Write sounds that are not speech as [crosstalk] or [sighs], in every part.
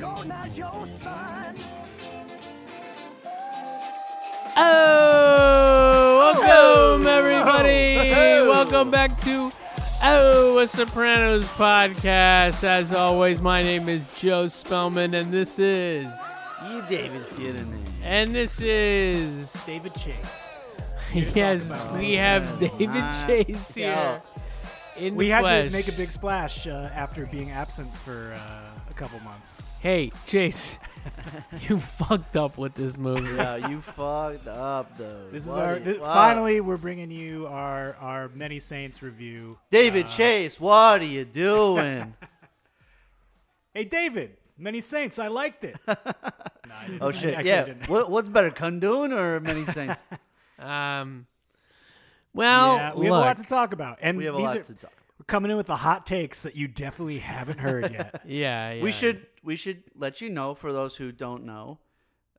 Recognize your son? Oh, welcome everybody. Welcome back to Oh, a Sopranos podcast. As always, my name is Joe Spellman, and this is, You David Fielding. and this is, David Chase. [laughs] yes, we have. David Ah, Chase here. In We the had flesh. to make a big splash uh, after being absent for uh, a couple months. Hey, Chase, [laughs] you fucked up with this movie. Yeah, you fucked up though. This is our is- thi- wow. finally we're bringing you our our Many Saints review. David Uh, Chase, what are you doing? [laughs] Hey David, Many Saints, I liked it. [laughs] No, I didn't. oh I shit, yeah. didn't. What, what's better, Kundun or Many Saints? Um, well, yeah, we have a lot to talk about, and we have a these lot are, to talk. we're coming in with the hot takes that you definitely haven't heard [laughs] yet. yeah, yeah. We should we should let you know for those who don't know.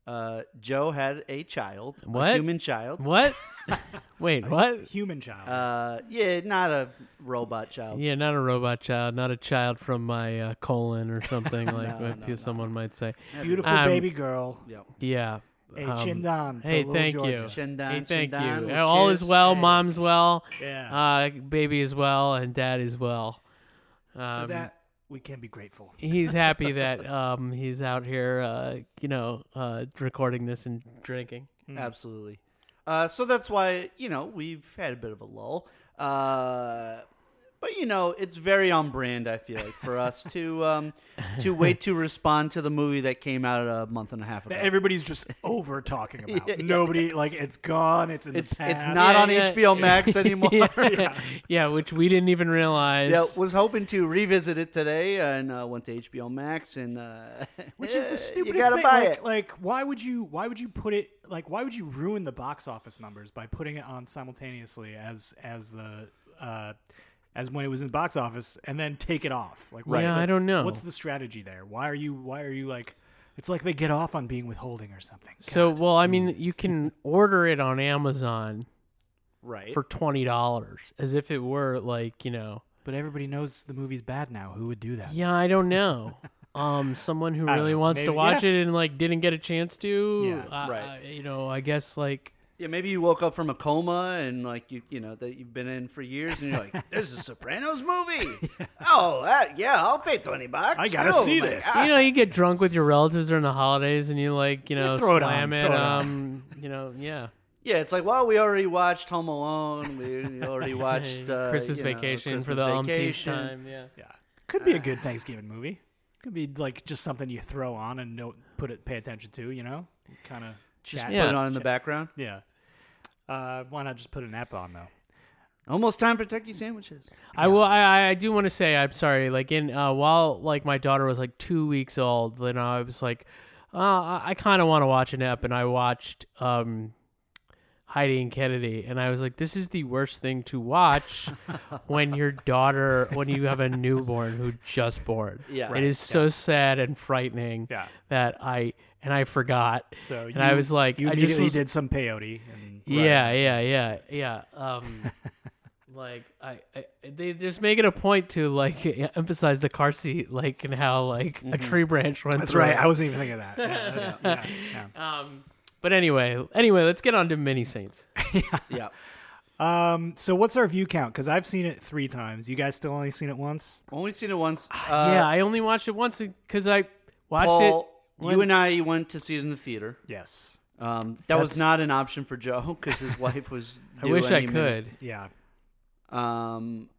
Uh, Joe had a child, a What? human child. What? [laughs] Wait, what? Human child. Uh, yeah, not a robot child. Yeah, not a robot child, not a child from my uh, colon or something [laughs] like No, what no, no. someone might say. Beautiful um, baby girl. Yeah. Yeah. Hey, um, Chindan. to hey, thank Georgia. you. Shindan, hey, thank Shindan, you. well, All is cheers. well. Hey. Mom's well. Yeah. Uh, baby is well, and dad is well. For Um, that, we can be grateful. [laughs] he's happy [laughs] that um, he's out here, uh, you know, uh, recording this and drinking. Absolutely. Uh, so that's why you know we've had a bit of a lull. But you know it's very on brand. I feel like for us to um, to wait to respond to the movie that came out a month and a half ago. that everybody's just over talking [laughs] about. Yeah, yeah. Nobody like it's gone. It's in It's- the it's not Yeah, on yeah. HBO Max [laughs] anymore. [laughs] yeah. yeah, which we didn't even realize. yeah, was hoping to revisit it today and uh, went to HBO Max and uh, Which is the stupidest You thing. buy like, it. like, why would you? Why would you put it? Like, why would you ruin the box office numbers by putting it on simultaneously as as the uh, as when it was in the box office, and then take it off? Like, what's Yeah, the- I don't know. What's the strategy there? Why are you? Why are you like? It's like they get off on being withholding or something. so, God. well, I mean, you can order it on Amazon right. for twenty dollars, as if it were like you know. but everybody knows the movie's bad now. Who would do that? Yeah, I don't know. [laughs] Um, someone who I don't really know. wants to Maybe- watch yeah. it and like didn't get a chance to. Yeah, uh, right. uh, you know, I guess like Yeah, maybe you woke up from a coma and like you you know that you've been in for years and you're like, [laughs] "There's a Sopranos movie." [laughs] oh, that, yeah, I'll pay twenty bucks. I gotta Oh, see this. God. you know, you get drunk with your relatives during the holidays and you like you know throw it on, slam it. throw it um, you know, yeah. [laughs] Yeah, it's like, well, we already watched Home Alone. We already watched uh, Christmas you know, Vacation for Christmas the umpteenth Vacation. time. Yeah. Yeah, could be a good [sighs] Thanksgiving movie. Could be like just something you throw on and don't put it, pay attention to. You know, kind of Just chat. Yeah. put it on in the background. Yeah. Uh, why not just put an app on though? Almost time for turkey sandwiches. I will. I, I do want to say I'm sorry. Like in uh, while like my daughter was like two weeks old, then I was like, uh, I, I kind of want to watch an ep, and I watched um, Heidi and Kennedy, and I was like, this is the worst thing to watch [laughs] when your daughter, when you have a newborn who just born. Yeah. it is so sad and frightening. Yeah. that I and I forgot. So and I was like, you I just immediately was- did some peyote. And, Yeah, yeah, yeah, yeah. Um, [laughs] Like I, I, they just make it a point to like [laughs] emphasize the car seat, like and how like a tree branch went. That's through right. it. I wasn't even thinking of that. Yeah, [laughs] that's, yeah, yeah. Um, but anyway, anyway, let's get on to Many Saints. Yeah. Um, so what's our view count? Because I've seen it three times. You guys still only seen it once? Only seen it once. Uh, yeah, I only watched it once because I watched Paul, it. you and I went to see it in the theater. Yes. Um, that was That's- not an option for Joe [laughs] because his wife was. [laughs] I due wish I any minute. could. Yeah. Um,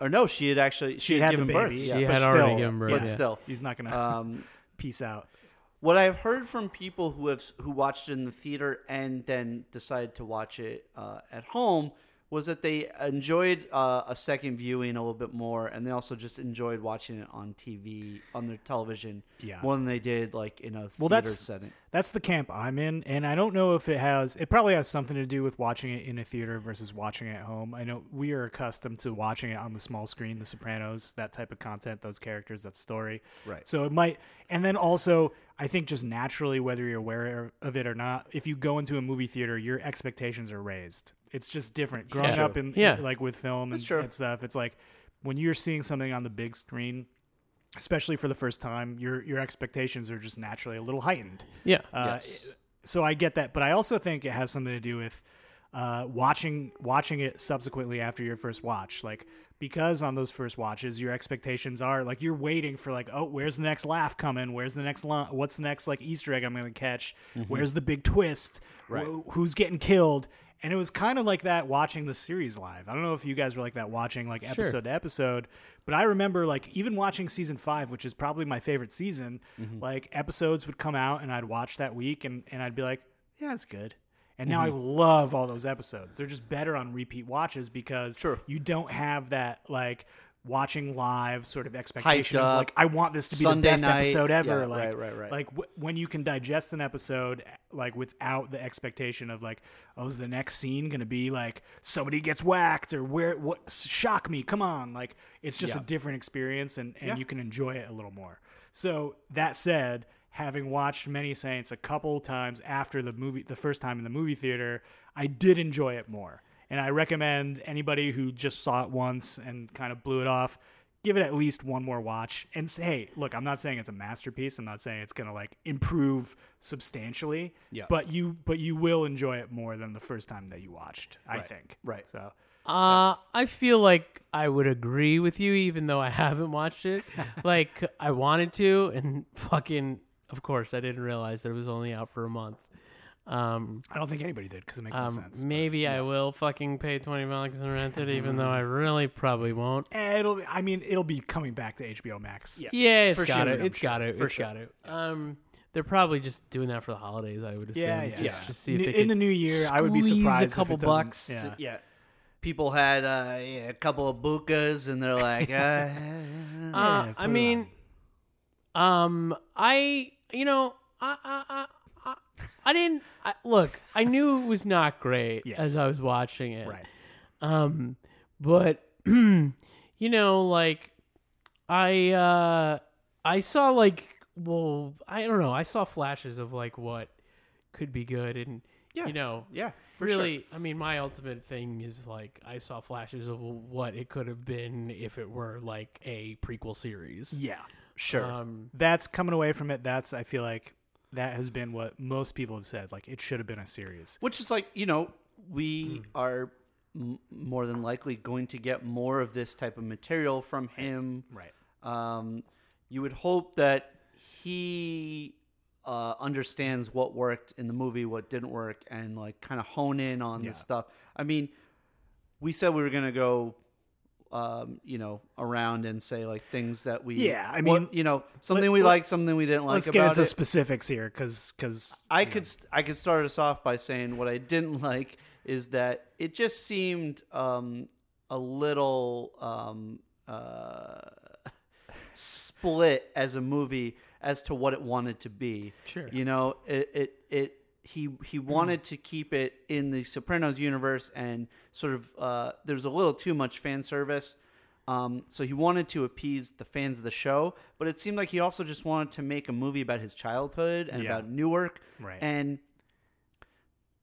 or no, she had actually she, She had, had the given birth. baby, Yeah, She but had still, already given birth. but yeah. still. He's not gonna Um, [laughs] peace out. what I've heard from people who have who watched it in the theater and then decided to watch it uh, at home was that they enjoyed uh, a second viewing a little bit more, and they also just enjoyed watching it on TV on their television Yeah. more than they did like in a Well, theater that's- setting. That's the camp I'm in, and I don't know if it has. It probably has something to do with watching it in a theater versus watching it at home. I know we are accustomed to watching it on the small screen, The Sopranos, that type of content, those characters, that story. Right. So it might, and then also, I think just naturally, whether you're aware of it or not, if you go into a movie theater, your expectations are raised. It's just different. Growing Yeah. up in, Yeah. like with film and, and stuff, it's like when you're seeing something on the big screen. Especially for the first time, your your expectations are just naturally a little heightened. Yeah. Uh, Yes. So I get that, but I also think it has something to do with uh, watching watching it subsequently after your first watch, like because on those first watches your expectations are like you're waiting for like oh where's the next laugh coming where's the next what's the next like easter egg i'm gonna catch where's the big twist Right. Wh- who's getting killed and it was kind of like that watching the series live i don't know if you guys were like that watching like episode to episode but i remember like even watching season five which is probably my favorite season mm-hmm. like episodes would come out and i'd watch that week and, and i'd be like yeah it's good and now I mm-hmm. love all those episodes. They're just better on repeat watches because Sure. you don't have that like watching live sort of expectation of like I want this to be Sunday the best night. episode ever. Yeah, like, right, right, right. Like w- when you can digest an episode like without the expectation of like, oh, is the next scene gonna be like somebody gets whacked or where what shock me? Come on, like it's just Yeah. a different experience and and Yeah. you can enjoy it a little more. So that said, having watched Many Saints a couple times after the movie, the first time in the movie theater, I did enjoy it more. And I recommend anybody who just saw it once and kind of blew it off, give it at least one more watch. And say, hey, look, I'm not saying it's a masterpiece. I'm not saying it's gonna like improve substantially. Yeah. But you, but you will enjoy it more than the first time that you watched. I think. Right. So. Uh, I feel like I would agree with you, even though I [laughs] haven't watched it. [laughs] like I wanted to, and fucking, of course, I didn't realize that it was only out for a month. Um, I don't think anybody did because it makes no um, sense. maybe I will fucking pay twenty bucks and rent it, even though I really probably won't. Eh, It'll. I mean, it'll be coming back to HBO Max. Yeah. Yeah, it's For got sure, it. I'm It's sure. got it. For It's sure. got it. Um, they're probably just doing that for the holidays. I would assume. Yeah, yeah, Just, yeah. just see if they in could the new year, I would be squeeze surprised a couple if it bucks. Yeah. Yeah. People had uh, yeah, a couple of bukas, and they're like, uh, [laughs] Uh, Yeah, put I mean, um, I you know, I I I, didn't I, look. I knew it was not great [laughs] Yes. as I was watching it. Right. Um, but [clears throat] you know, like I uh I saw like well, I don't know. I saw flashes of like what could be good, and Yeah. you know, yeah, for sure. really, I mean, my ultimate thing is like I saw flashes of what it could have been if it were like a prequel series. Yeah. Sure. Um, That's coming away from it. That's I feel like that has been what most people have said. Like it should have been a series. Which is like, you know, we are m- more than likely going to get more of this type of material from him. Right. Um, you would hope that he uh, understands what worked in the movie, what didn't work, and like kind of hone in on Yeah. this stuff. I mean, we said we were gonna go, um, you know, around and say like things that we, Yeah, I what- mean, you know, something let- we like, something we didn't like Let's about get into it. specifics here, because because I could st- I could start us off by saying what I didn't [laughs] like is that it just seemed um, a little um, uh, [laughs] split as a movie as to what it wanted to be. Sure. you know it it, it he he wanted to keep it in the Sopranos universe and sort of uh, there's a little too much fan service. Um, so he wanted to appease the fans of the show, but it seemed like he also just wanted to make a movie about his childhood and Yeah. about Newark. Right. And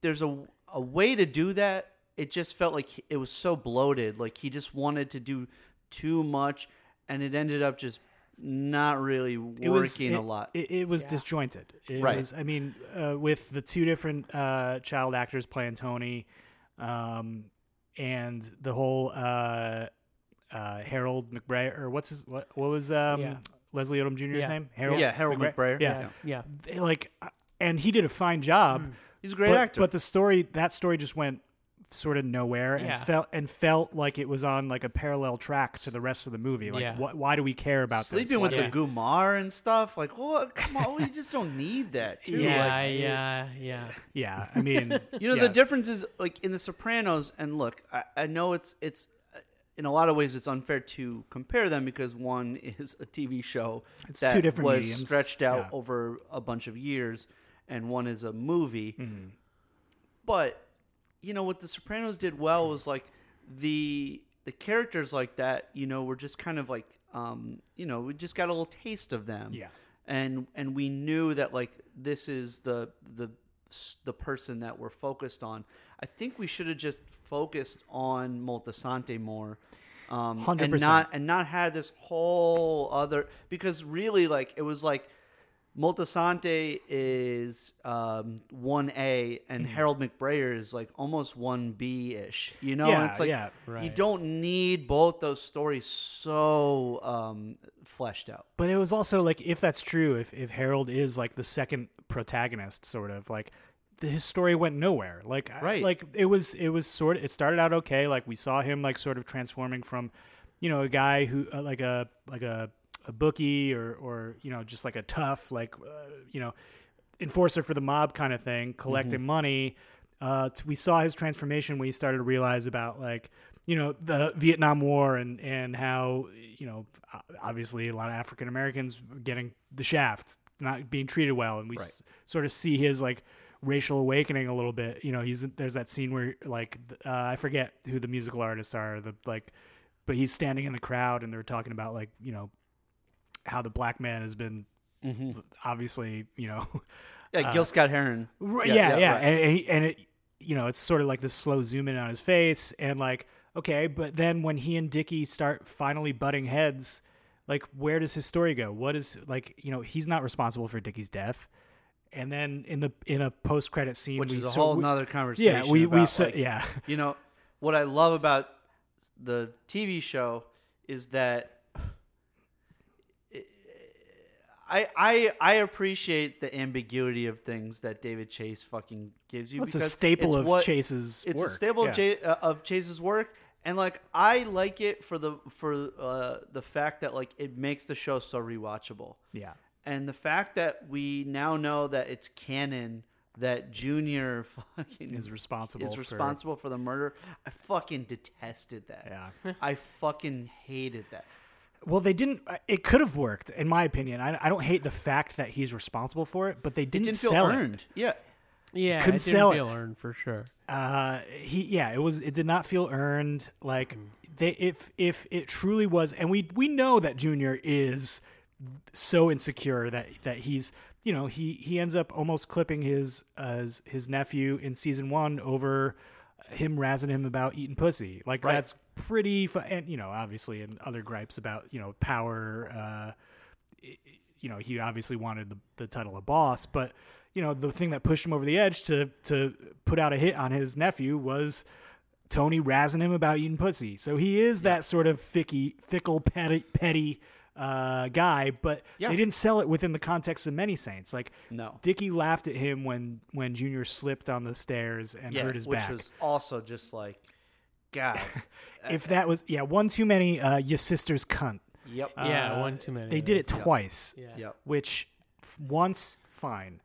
there's a a way to do that it just felt like it was so bloated. Like he just wanted to do too much, and it ended up just not really it was working it, a lot. It, it was disjointed. It Right. was, I mean, uh, with the two different uh, child actors playing Tony, um, and the whole uh, uh, Harold McBrayer, or what's his what? What was um, Yeah. Leslie Odom Jr.'s Yeah. name? Harold. yeah, Harold McBrayer. Yeah. Yeah. They, like, uh, and he did a fine job. he's a great but, actor. But the story, that story, just went sort of nowhere and Yeah. felt and felt like it was on like a parallel track to the rest of the movie. Like, Yeah. what? Why do we care about? Sleeping Why with do the Yeah. Gumar and stuff. Like, what? Come on, we just don't need that. Too. Yeah, Like, yeah, yeah. Yeah, I mean, [laughs] You know yeah. the difference is like in The Sopranos, and look, I, I know it's it's uh, in a lot of ways it's unfair to compare them because one [laughs] is a TV show It's that two different was mediums. stretched out Yeah. over a bunch of years, and one is a movie. Mm-hmm. But you know what The Sopranos did well was like the the characters like that. You know, were just kind of like um, you know we just got a little taste of them Yeah. and and we knew that like this is the the the person that we're focused on. I think we should have just focused on Moltisanti more, um, 100%. not and not had this whole other because really like it was like Moltisanti is um, one A and Harold McBrayer is like almost one B ish. You know, Mm-hmm. Yeah, it's like yeah, you don't need both those stories so um, fleshed out. But it was also like, if that's true, if if Harold is like the second protagonist, sort of like his story went nowhere. Like, I- Right. like it was it was sort of it started out okay. Like we saw him like sort of transforming from, you know, a guy who uh, like a like a a bookie or or you know just like a tough like uh, you know enforcer for the mob kind of thing, collecting money. Uh, we saw his transformation when he started to realize about like you know the Vietnam War and and how you know obviously a lot of African Americans getting the shaft, not being treated well, and we s- sort of see his like racial awakening a little bit. You know, he's there's that scene where like uh, I forget who the musical artists are, the like, but he's standing in the crowd and they're talking about like you know how the black man has been mm-hmm. obviously you know Yeah, [laughs] uh, Gil Scott Heron. Right, yeah, yeah, right. and and, he, and it, you know, it's sort of like this slow zoom in on his face, and like, okay, but then when he and Dickie start finally butting heads, like, where does his story go? What is like, you know, he's not responsible for Dickie's death, and then in the in a post credit scene, which we is a sort- whole we- nother conversation. yeah, we we about, sa- like, yeah, You know what I love about the TV show is that I I I appreciate the ambiguity of things that David Chase fucking gives you. Well, it's a staple it's of what- Chase's It's work, a staple yeah. of, Ch- uh, of Chase's work, and like I like it for the for uh, the fact that like it makes the show so rewatchable yeah. and the fact that we now know that it's canon that Junior [laughs] fucking Is responsible is for- responsible for, the murder. I fucking detested that. Yeah. I fucking hated that. Well, they didn't. uh, It could have worked, in my opinion. I, I don't hate the fact that he's responsible for it, but they didn't, didn't feel sell it. earned. Yeah. Yeah, Couldn't it didn't sell it. earned for sure. uh he yeah it was it did not feel earned like they if if it truly was and we we know that junior is so insecure that that he's you know he he ends up almost clipping his uh, his, his nephew in season one over him razzing him about eating pussy like Right. that's pretty fu- and you know obviously and other gripes about you know power uh you know, he obviously wanted the, the title of boss, but you know, the thing that pushed him over the edge to to put out a hit on his nephew was Tony razzing him about eating pussy. So he is that sort of ficky, fickle, petty, petty uh, guy, but Yeah. they didn't sell it within the context of many saints. Like No. Dickie laughed at him when when Junior slipped on the stairs and Yeah. hurt his which back. Which was also just like, God. [laughs] if that was yeah, one too many. Uh, your sister's cunt. yep. Yeah, Uh, one too many. They did it those. twice. Yeah. Which f- once fine,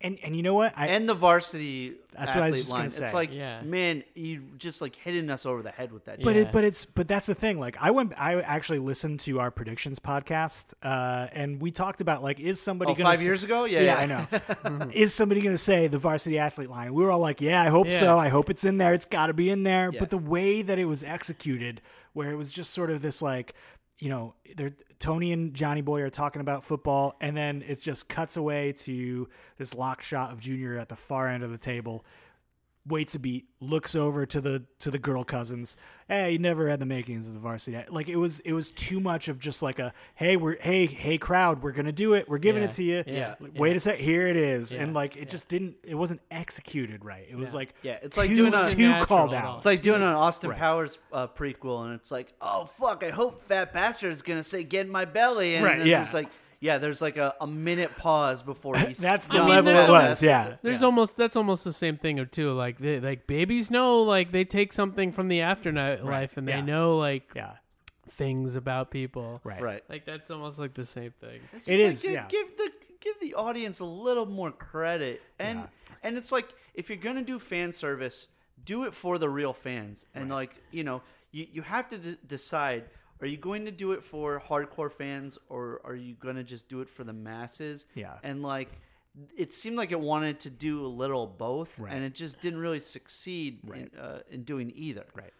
and and you know what? I And the varsity That's what I was athlete just gonna line. say. It's like, Yeah. man, you just like hitting us over the head with that. but shit. it but it's but that's the thing. Like I went, I actually listened to our predictions podcast, uh, and we talked about like is somebody Oh, gonna five say- years ago? Yeah, Yeah, yeah. I know. [laughs] is somebody going to say the varsity athlete line? We were all like, yeah, I hope Yeah. so. I hope it's in there. It's got to be in there. Yeah. But the way that it was executed, where it was just sort of this like, you know, they're, Tony and Johnny Boy are talking about football, and then it just cuts away to this lock shot of Junior at the far end of the table. Waits a beat, looks over to the to the girl cousins. Hey, you never had the makings of the varsity. Like it was it was too much of just like a hey we're hey hey crowd we're gonna do it we're giving Yeah, it to you. yeah, Like, Wait yeah. a sec, here it is, and like it just didn't it wasn't executed right. It was like Yeah, it's like too, doing a- too Natural called out. It's like doing an Austin Right. Powers uh, prequel, and it's like, oh fuck, I hope Fat Bastard is gonna say "Get in my belly," and Right, then yeah. there's like, yeah, there's like a, a minute pause before he's. [laughs] That's the I mean, level it was. Yeah. There's almost that's almost the same thing or too. Like they, like babies know like they take something from the afterlife life and they know like Yeah. things about people. Right. right. Like that's almost like the same thing. It's It like, is, Give, yeah. give the give the audience a little more credit, and Yeah. and it's like if you're gonna do fan service, do it for the real fans, and like you know, you you have to d- decide. Are you going to do it for hardcore fans, or are you going to just do it for the masses? Yeah. And like, it seemed like it wanted to do a little both, Right. and it just didn't really succeed in, uh, in doing either. Right.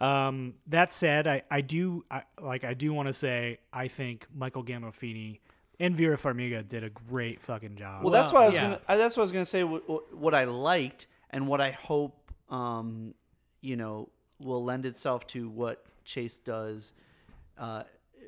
Um, that said, I, I do I, like I do want to say I think Michael Gandolfini and Vera Farmiga did a great fucking job. Well, that's what I was yeah. gonna. I, that's what I was gonna say. What, what I liked and what I hope, um, you know, will lend itself to what Chase does, uh,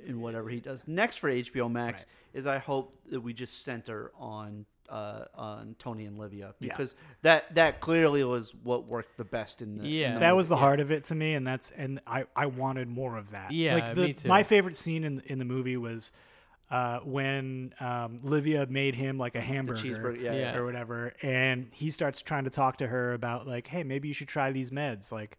in whatever he does next for HBO Max. Is I hope that we just center on. Uh, on Tony and Livia because that that clearly was what worked the best in the in Yeah. the that movie. was the heart of it to me, and that's and I, I wanted more of that. Yeah, like the, me too. My favorite scene in in the movie was uh, when um, Livia made him like a hamburger, cheeseburger, yeah, yeah. or whatever, and he starts trying to talk to her about like, hey, maybe you should try these meds. Like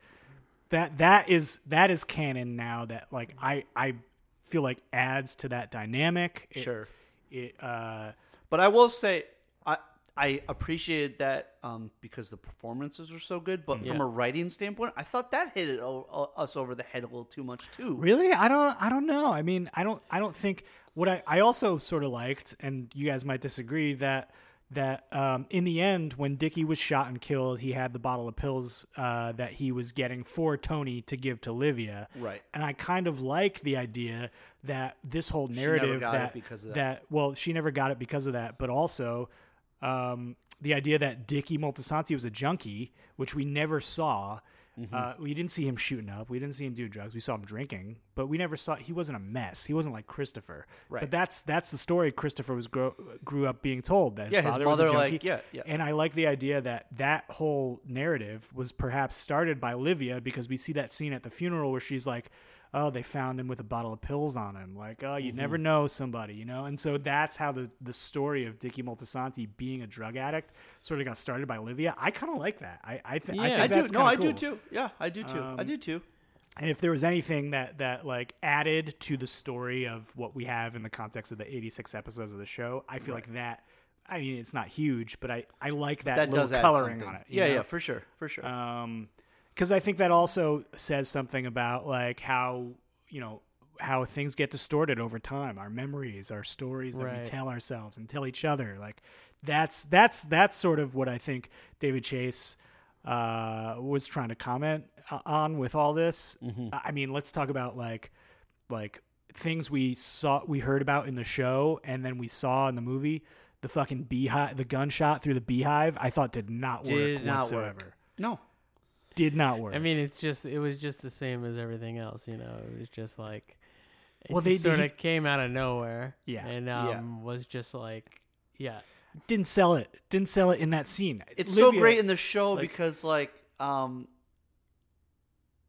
that that is that is canon now. That like I I feel like adds to that dynamic. It- Sure. It, uh, But I will say, I I appreciated that um, because the performances were so good. But from a writing standpoint, I thought that hit it o- us over the head a little too much too. Really? I don't I don't know. I mean, I don't I don't think what I I also sort of liked and you guys might disagree that that um, in the end when Dickie was shot and killed, he had the bottle of pills uh, that he was getting for Tony to give to Livia. Right. And I kind of like the idea that this whole narrative that of that. well, she never got it because of that, but also um, the idea that Dickie Moltisanti was a junkie, which we never saw. Mm-hmm. Uh, we didn't see him shooting up. We didn't see him do drugs. We saw him drinking, but we never saw. He wasn't a mess. He wasn't like Christopher. Right. But that's that's the story Christopher was grow, grew up being told that his Yeah, his father was a mother, like, junkie. yeah, yeah. And I like the idea that that whole narrative was perhaps started by Livia because we see that scene at the funeral where she's like, "Oh, they found him with a bottle of pills on him." Like, "Oh, you Mm-hmm. never know somebody," you know. And so that's how the the story of Dickie Moltisanti being a drug addict sort of got started by Livia. I kind of like that. I I, th- I Yeah. think I do. No, I do too. Yeah, I do too. I do too. And if there was anything that that like added to the story of what we have in the context of the 86 episodes of the show, I feel like that. I mean, it's not huge, but I I like that, That little coloring on it. Yeah, know? yeah, for sure, for sure. Um, because I think that also says something about like how you know how things get distorted over time. Our memories, our stories that we tell ourselves and tell each other. Like that's that's that's sort of what I think David Chase uh, was trying to comment on with all this. I I mean, let's talk about like like things we saw we heard about in the show and then we saw in the movie. The fucking beehive, the gunshot through the beehive, I thought did not work Did not whatsoever work. no. Did not work. I mean, it's just it was just the same as everything else. You know, it was just like it Well, just they- sort he- of came out of nowhere. Yeah. and Yeah. um, was just like, yeah, didn't sell it. Didn't sell it in that scene. It's so great in the show like- because like um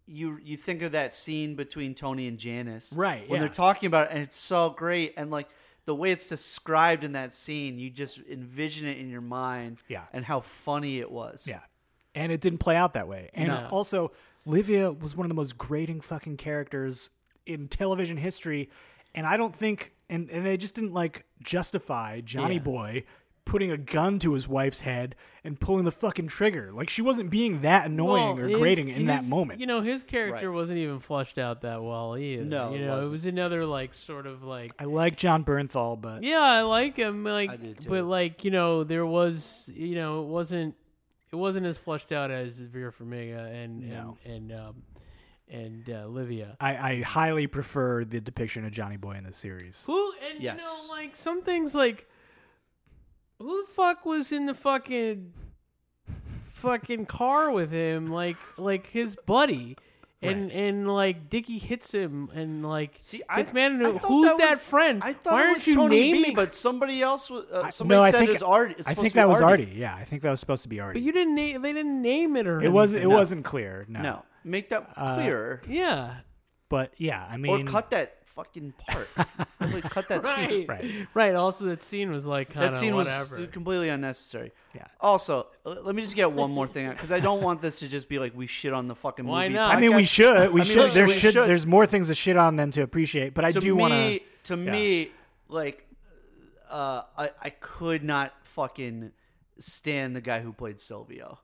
you you think of that scene between Tony and Janice. Right, When yeah. they're talking about it and it's so great and like the way it's described in that scene, you just envision it in your mind. Yeah. And how funny it was. yeah, and it didn't play out that way. And No. also, Livia was one of the most grating fucking characters in television history, and I don't think, and and they just didn't like justify Johnny Yeah. Boy putting a gun to his wife's head and pulling the fucking trigger. Like she wasn't being that annoying Well, or his- grating in that moment. You know, his character Right. wasn't even flushed out that well either. No, you it know, it wasn't. was another like sort of like I like Jon Bernthal, but Yeah, I like him. Like, I do too. but like you know, there was you know, it wasn't it wasn't as fleshed out as Vera Farmiga and No. and and um, and uh, Livia. I, I highly prefer the depiction of Johnny Boy in the series. Who and Yes. you know, like some things like who the fuck was in the fucking fucking car with him, like like his buddy. And and like Dickie hits him and like See, I, mad at I thought Who's that, that, was- friend? I thought Why it aren't was you Tony naming? B, but somebody else was. Uh, somebody no, I said think it's Art. It's I supposed think to be that was Artie. Artie. Yeah, I think that was supposed to be Artie. but you didn't. Na- they didn't name it or. it was. It anything. wasn't clear. No. No, make that Uh, clear. Yeah. But yeah, I mean, or cut that fucking part. [laughs] like, cut that scene. Right. Right. Right. Also, that scene was like kind That scene whatever. was completely unnecessary. Yeah. Also, l- let me just get one more thing out because I don't want this to just be like we shit on the fucking Why movie. not? I mean, we podcast. should. We I mean, should. we There should- we should. should. There's more things to shit on than to appreciate. But I to do me, want to. to yeah. me, like, uh, I I could not fucking stand the guy who played Silvio.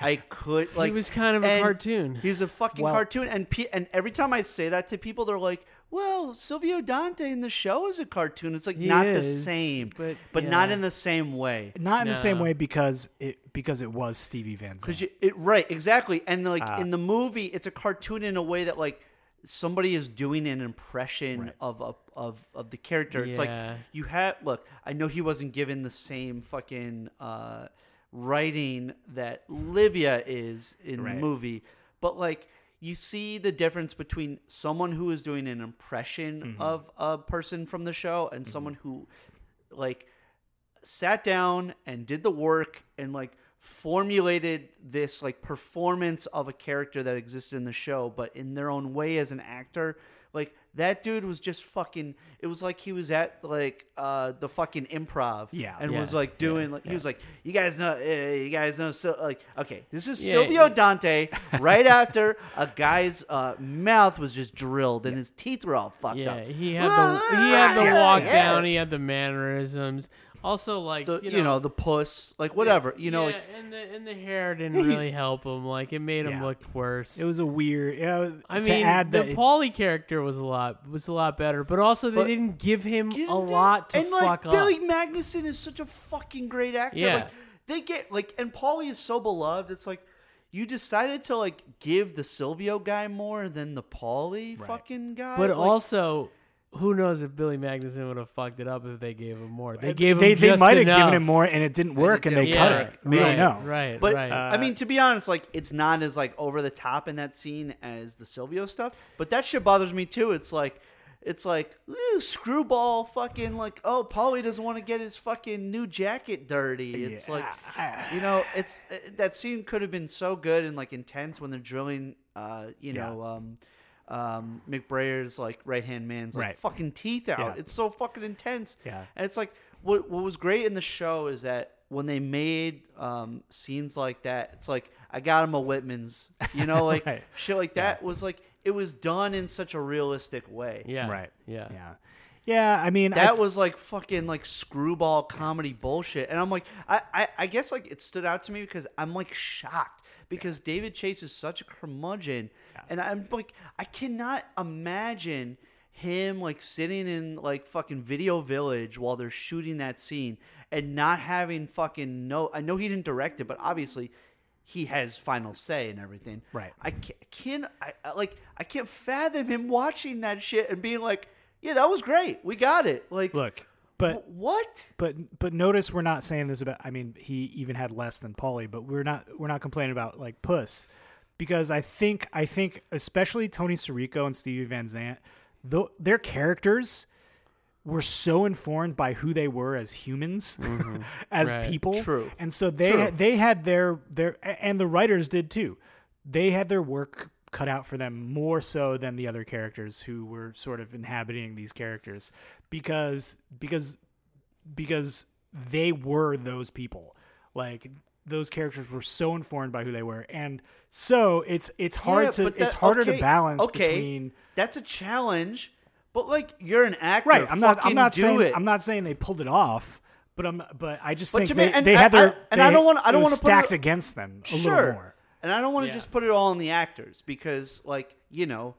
I could like he was kind of a cartoon. He's a fucking Well- cartoon, and pe- and every time I say that to people, they're like, "Well, Silvio Dante in the show is a cartoon." It's like He not the same, but, but not in the same way. Not in the same way because it because it was Stevie Van Because Zandt. it right exactly, and like Uh, in the movie, it's a cartoon in a way that like somebody is doing an impression Right. of a of of the character. It's like you have look. I know he wasn't given the same fucking uh, writing that Livia is in Right. the movie, but like. You see the difference between someone who is doing an impression Mm-hmm. of a person from the show and someone who, like, sat down and did the work and like formulated this like performance of a character that existed in the show but in their own way as an actor like that dude was just fucking it was like he was at like uh the fucking improv Yeah. and Yeah. was like doing like he was like you guys know uh, you guys know so like okay this is Yeah. Silvio Dante [laughs] right after a guy's uh mouth was just drilled and his teeth were all fucked yeah, up he had the he had the walk yeah. down. He had the mannerisms. Also, like the, you you, know, know, the puss like whatever you know yeah, like and the and the hair didn't really [laughs] help him. Like it made him look worse. It was a weird. Yeah, I to mean, add the that, Paulie character was a lot was a lot better, but also they But- didn't give him Get a down. lot to and fuck like Billy up. Magnussen is such a fucking great actor. Yeah. Like they get like and Paulie is so beloved. It's like you decided to like give the Silvio guy more than the Paulie fucking guy. But Like, also, who knows if Billy Magnussen would have fucked it up if they gave him more? They gave they him they just might have given him more, and it didn't work, and, they didn't cut Yeah, it. We right, don't know. Right, But right. I mean, to be honest, like it's not as like over the top in that scene as the Silvio stuff. But that shit bothers me too. It's like, it's like "Ew, screwball, fucking like, oh, Paulie doesn't want to get his fucking new jacket dirty. It's like, you know, it's uh, that scene could have been so good and like intense when they're drilling, uh, you Yeah. know, um, um, McBrayer's like right hand man's like Right. fucking teeth out. Yeah. It's so fucking intense. Yeah. And it's like what what was great in the show is that when they made um, scenes like that, it's like I got him a Whitman's, you know, [laughs] like Right. shit like that was like it was done in such a realistic way. yeah, Right. yeah, Yeah. Yeah. I mean, I That th- was like fucking like screwball comedy bullshit, and I'm like, I, I, I guess like it stood out to me because I'm like shocked because David Chase is such a curmudgeon, and I'm like, I cannot imagine him like sitting in like fucking Video Village while they're shooting that scene and not having fucking no. I know he didn't direct it, but obviously he has final say and everything. Right. I can't, can't I, I like I can't fathom him watching that shit and being like, yeah, that was great. We got it. Like, look, but what? but but notice we're not saying this about. I mean, he even had less than Paulie, but we're not we're not complaining about like Puss, because I think I think especially Tony Sirico and Stevie Van Zandt, though their characters were so informed by who they were as humans, mm-hmm. [laughs] as Right. people. True. and so they True. they had their their and the writers did too. They had their work cut out for them more so than the other characters who were sort of inhabiting these characters because because because they were those people. Like those characters were so informed by who they were, and so it's it's hard Yeah, to but it's harder okay, to balance okay, between. That's a challenge, but like you're an actor. Right, I'm not. I'm not saying. it. I'm not saying they pulled it off, but I'm. But I just But think to me- they, they I- had their. I- and they- I don't wanna- I don't wanna put it- against them a sure. little more. And I don't want to Yeah. just put it all on the actors because, like, you know,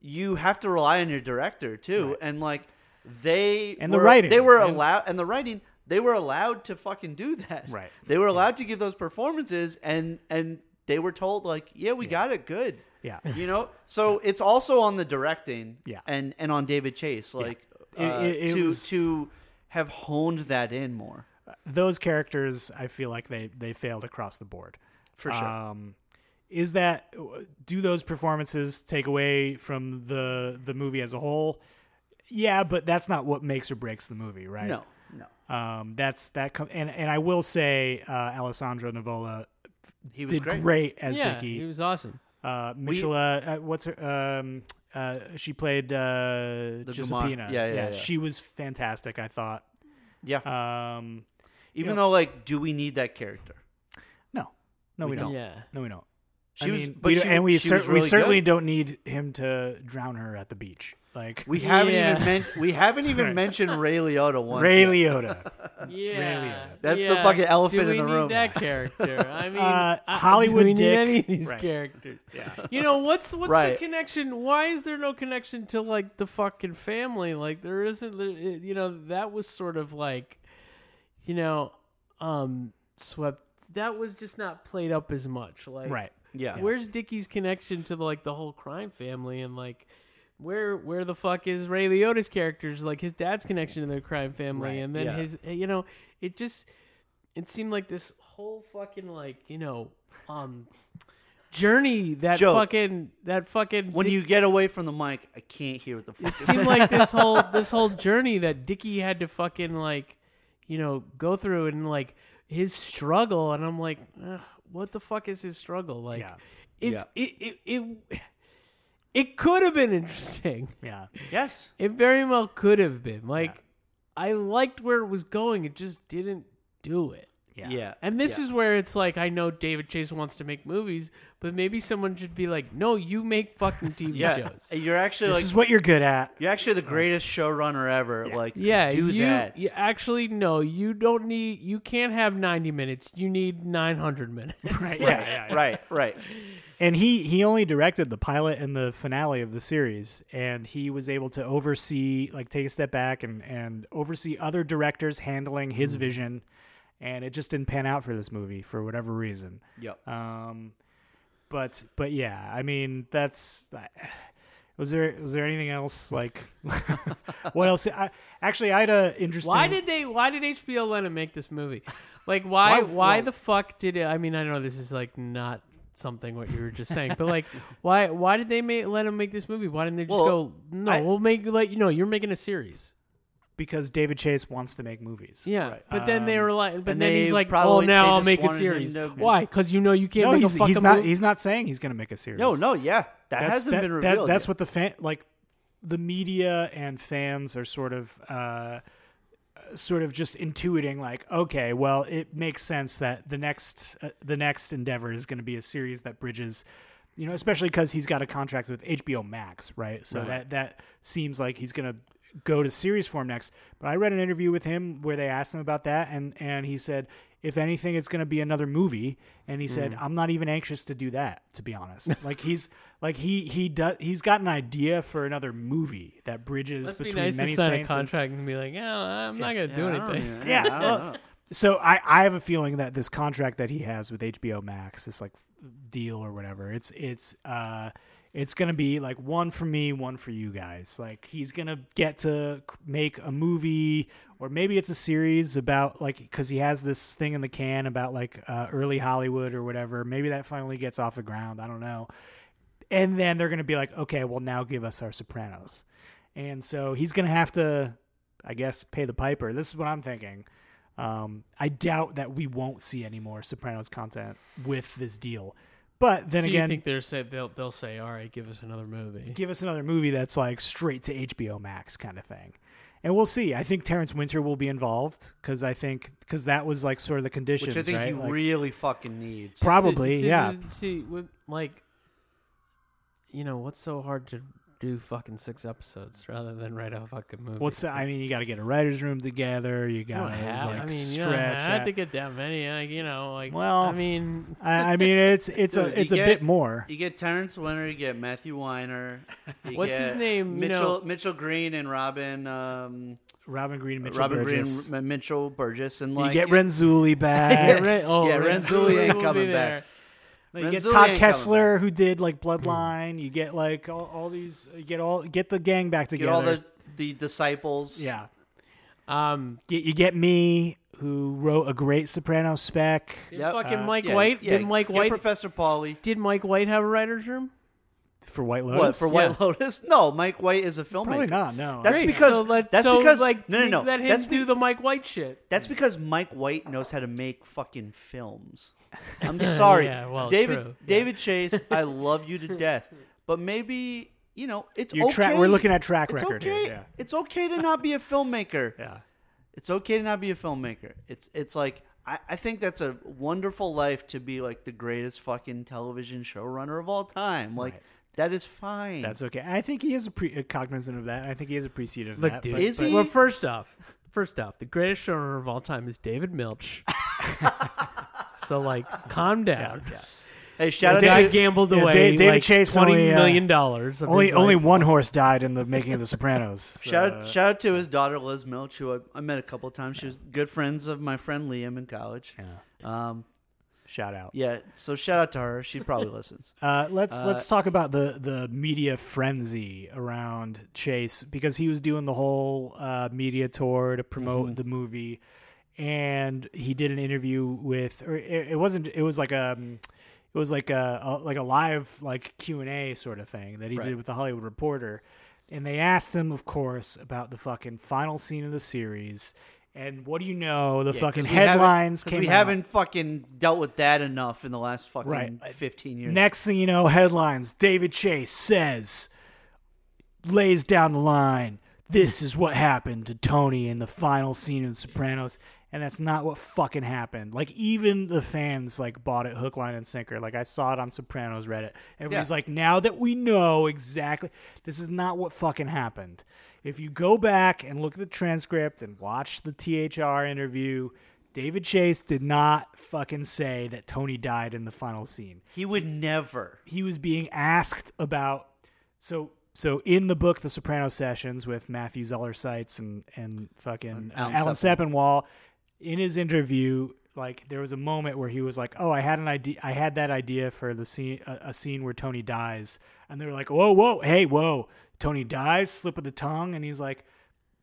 you have to rely on your director too, and like they And the writing. They were allowed, and the writing. They were allowed to fucking do that. Right. They were allowed to give those performances, and and they were told like, yeah, we got it good. Yeah. [laughs] You know, [laughs] so it's also on the directing, Yeah. and and on David Chase, like It- uh, it- it to was- to have honed that in more. Those characters, I feel like they they failed across the board. For sure. Um, is that do those performances take away from the the movie as a whole? Yeah, but that's not what makes or breaks the movie, right? no, no. Um, that's that. Com- and and I will say, uh, Alessandro Nivola He was did great. great, as yeah, Dickie. he was awesome. uh, Michela, uh, what's her? Um, uh, she played uh, The Giuseppina. Gumar- yeah, yeah, yeah. She was fantastic. I thought. Yeah. Um, Even know- though, like, do we need that character? no, no, we, We don't. Yeah. No, we don't. She I was- mean, but we she and we, she cer- was we certainly good. don't need him to drown her at the beach. Like We haven't Yeah. even men- we haven't even Right. mentioned Ray Liotta once. Ray. Liotta. [laughs] Yeah, That's the fucking elephant Do we in the need room. That character. I [laughs] mean, Uh, I- Hollywood do we need Dick. any of these Right. characters? Yeah. You know what's what's Right. the connection? Why is there no connection to like the fucking family? Like there isn't. You know that was sort of like, you know, um, swept. That was just not played up as much. Like Right. Yeah. Where's Dickie's connection to like the whole crime family and like where where the fuck is Ray Liotta's characters like his dad's connection to the crime family Right, and then yeah. his you know it just it seemed like this whole fucking like you know um journey that Joe, fucking that fucking When Dick- you get away from the mic, I can't hear what the fuck. it seemed like this whole [laughs] this whole journey that Dickie had to fucking like you know go through and like his struggle and I'm like Ugh, what the fuck is his struggle? Like Yeah. it's it, it it it could have been interesting. Yeah. yes. it very well could have been. Like I liked where it was going. It just didn't do it Yeah. Yeah. and this yeah. is where it's like I know David Chase wants to make movies but maybe someone should be like no you make fucking TV [laughs] yeah. shows You're actually This like is what you're good at. you're actually the greatest showrunner ever. Like Yeah, do you, that. you actually no, you don't need. You can't have ninety minutes. You need nine hundred minutes. Right. [laughs] Yeah. yeah, yeah. Right. Right. And he he only directed the pilot and the finale of the series, and he was able to oversee, like, take a step back and and oversee other directors handling his Mm. vision, and it just didn't pan out for this movie for whatever reason. Yep. Um, but but yeah, I mean that's. Was there was there anything else [laughs] like [laughs] what else? I, actually, I had a interesting. Why did they? Why did HBO let him make this movie? Like, why? Why- Why, why- the fuck did it? I mean, I know this is like not something what you were just saying, but like, [laughs] why? Why did they make, let him make this movie? Why didn't they just Well, go? No, I- we'll make like you know you're making a series. Because David Chase wants to make movies. Yeah, Right. but then they Um, were like, but and then he's they like, oh, probably- now they I'll just make a wanted him series. to- Why? Because you know you can't No, make he's, a fucking he's not. movie. He's not saying he's going to make a series. No. No. Yeah. That that's, hasn't that- been that- revealed. that's yet. what the fan like. The media and fans are sort of, uh, sort of just intuiting, like, okay, well, it makes sense that the next, uh, the next endeavor is going to be a series that bridges, you know, especially because he's got a contract with HBO Max, right? So that that seems like he's going to go to series form next. But I read an interview with him where they asked him about that, and and he said, if anything, it's going to be another movie. And he said, Mm. I'm not even anxious to do that, to be honest. [laughs] like he's like he he does he's got an idea for another movie that bridges Must be between nice many to sign a saints. and- contract and be like, yeah, I'm not gonna do Yeah, don't anything. even- [laughs] Yeah, I don't well, know. so I, I have a feeling that this contract that he has with HBO Max, this like deal or whatever, it's it's uh it's gonna be like one for me, one for you guys. Like he's gonna get to make a movie, or maybe it's a series about like because he has this thing in the can about like uh, early Hollywood or whatever. Maybe that finally gets off the ground. I don't know. And then they're gonna be like, okay, well now give us our Sopranos, and so he's gonna have to, I guess, pay the piper. This is what I'm thinking. Um, I doubt that we won't see any more Sopranos content with this deal. But then so again, you think they're say they'll they'll say, all right, give us another movie. give us another movie that's like straight to HBO Max kind of thing. And we'll see. I think Terrence Winter will be involved because I think because that was like sort of the conditions, Which I think right? he Like, really fucking needs. probably, See- see, yeah. the- See, with like, you know, what's so hard to do fucking six episodes rather than write a fucking movie? What's I mean? You got to get a writers' room together. You You got don't to have, like I mean, you stretch. don't have to get that many. Like, you know, like, Well, I mean, I, I mean, [laughs] it's it's Dude, a it's a get- bit more. You get Terrence Winter, you get Matthew Weiner. you What's his get name? You Mitchell know- Mitchell Green and Robin um, Robin Green, Mitchell Robin Burgess. Green, Mitchell Burgess, and you get Renzulli [laughs] yeah, back. Ren- oh, Yeah, Renzulli ain't will coming be back. you get Todd Kessler who did like Bloodline. You get like all, all these. You get all get the gang back together. Get together. all the the disciples. yeah. Um, Get, you get me, who wrote a great Soprano spec. Did Yep. fucking Uh, Mike Yeah, White? yeah, did Mike get White? Professor Pauly. did Mike White have a writer's room? For White Lotus? What Lotus? for White Lotus? No, Mike White is a filmmaker. Probably not. No. That's Great. because so let, that's so, because like no no no let him that's do be- the Mike White shit. That's because Mike White knows how to make fucking films. [laughs] I'm sorry, Yeah, well, David true. David Chase. I love you to death, but maybe you know it's Your okay. tra- we're looking at track it's record here, Okay. yeah. It's okay to not be a filmmaker. [laughs] yeah. It's okay to not be a filmmaker. It's it's like I, I think that's a wonderful life to be like the greatest fucking television showrunner of all time. Like Right. That is fine. That's okay. I think he is a pre- uh, cognizant of that. I think he is appreciative of Look, that. dude. but- Is but- he? Well, first off, first off, the greatest showrunner of all time is David Milch. [laughs] so like, calm down. hey, shout out The guy to gambled Yeah, away Da- David like Chase twenty only, uh, million dollars. of Only his only life. one horse died in the making of The Sopranos. [laughs] Shout So, out, shout out to his daughter Liz Milch, who I, I met a couple of times. She was good friends of my friend Liam in college. Um, shout out. yeah, so shout out to her. She probably [laughs] listens. Uh, let's Uh, let's talk about the the media frenzy around Chase because he was doing the whole uh, media tour to promote Mm-hmm. the movie, and he did an interview with, or it, it wasn't, it was like a, it was like a, a like a live like Q and A sort of thing that he Right. did with the Hollywood Reporter, and they asked him, of course, about the fucking final scene of the series. And what do you know? The Yeah, fucking 'cause we haven't- headlines 'cause came we out. haven't fucking dealt with that enough in the last fucking Right. 15 years. Next thing you know, headlines David Chase says, lays down the line, this is what happened to Tony in the final scene of The Sopranos. And that's not what fucking happened. Like, even the fans, like, bought it hook, line, and sinker. Like, I saw it on Sopranos Reddit. Everybody's Yeah. like, now that we know exactly, this is not what fucking happened. If you go back and look at the transcript and watch the THR interview, David Chase did not fucking say that Tony died in the final scene. He would never. he was being asked about so so in the book The Soprano Sessions with Matthew Zoller Seitz and and fucking uh, Alan Alan, Sepinwall in his interview like there was a moment where he was like oh I had an idea I had that idea for the scene a, a scene where Tony dies. And they were like whoa whoa hey whoa Tony dies slip of the tongue and he's like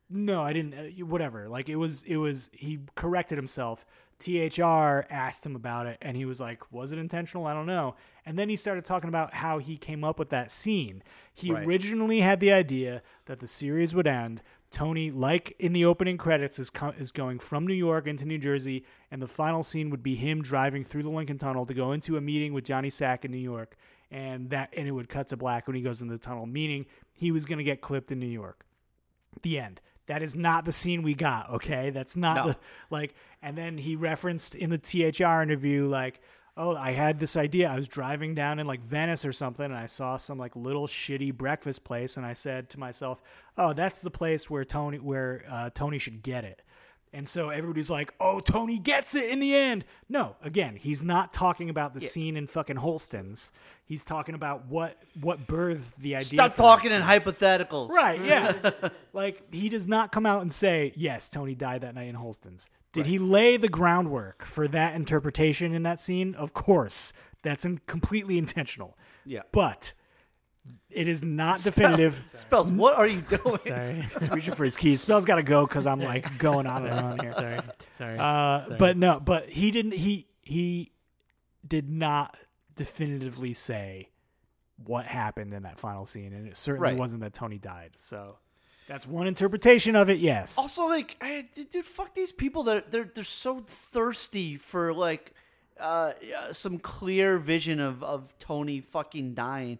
no, I didn't. Uh, whatever. Like it was, it was. He corrected himself. THR asked him about it, and he was like, "Was it intentional? I don't know." And then he started talking about how he came up with that scene. He Right. originally had the idea that the series would end. Tony, like in the opening credits, is co- is going from New York into New Jersey, and the final scene would be him driving through the Lincoln Tunnel to go into a meeting with Johnny Sack in New York, and that and it would cut to black when he goes into the tunnel, meaning he was going to get clipped in New York the end. That is not the scene we got, okay? That's not No. the like and then he referenced in the THR interview like, "Oh, I had this idea. I was driving down in like Venice or something and I saw some like little shitty breakfast place and I said to myself, "Oh, that's the place where Tony where uh, Tony should get it." And so everybody's like, "Oh, Tony gets it in the end." No, again, he's not talking about the scene in fucking Holsten's. He's talking about what what birthed the idea. Stop talking in hypotheticals. Right, yeah. [laughs] like he does not come out and say, "Yes, Tony died that night in Holsten's." Did he lay the groundwork for that interpretation in that scene? Of course. That's in, completely intentional. Yeah. But it is not definitive. Spells, what are you doing? Sorry, He's reaching for his keys. Spell's got to go because I'm like going on and on here. sorry, sorry. Uh, Sorry. but no, but he didn't. He he did not definitively say what happened in that final scene, and it certainly Right. wasn't that Tony died. So that's one interpretation of it. Yes. Also, like, I, dude, fuck these people that they're they're so thirsty for like uh, uh, some clear vision of of Tony fucking dying.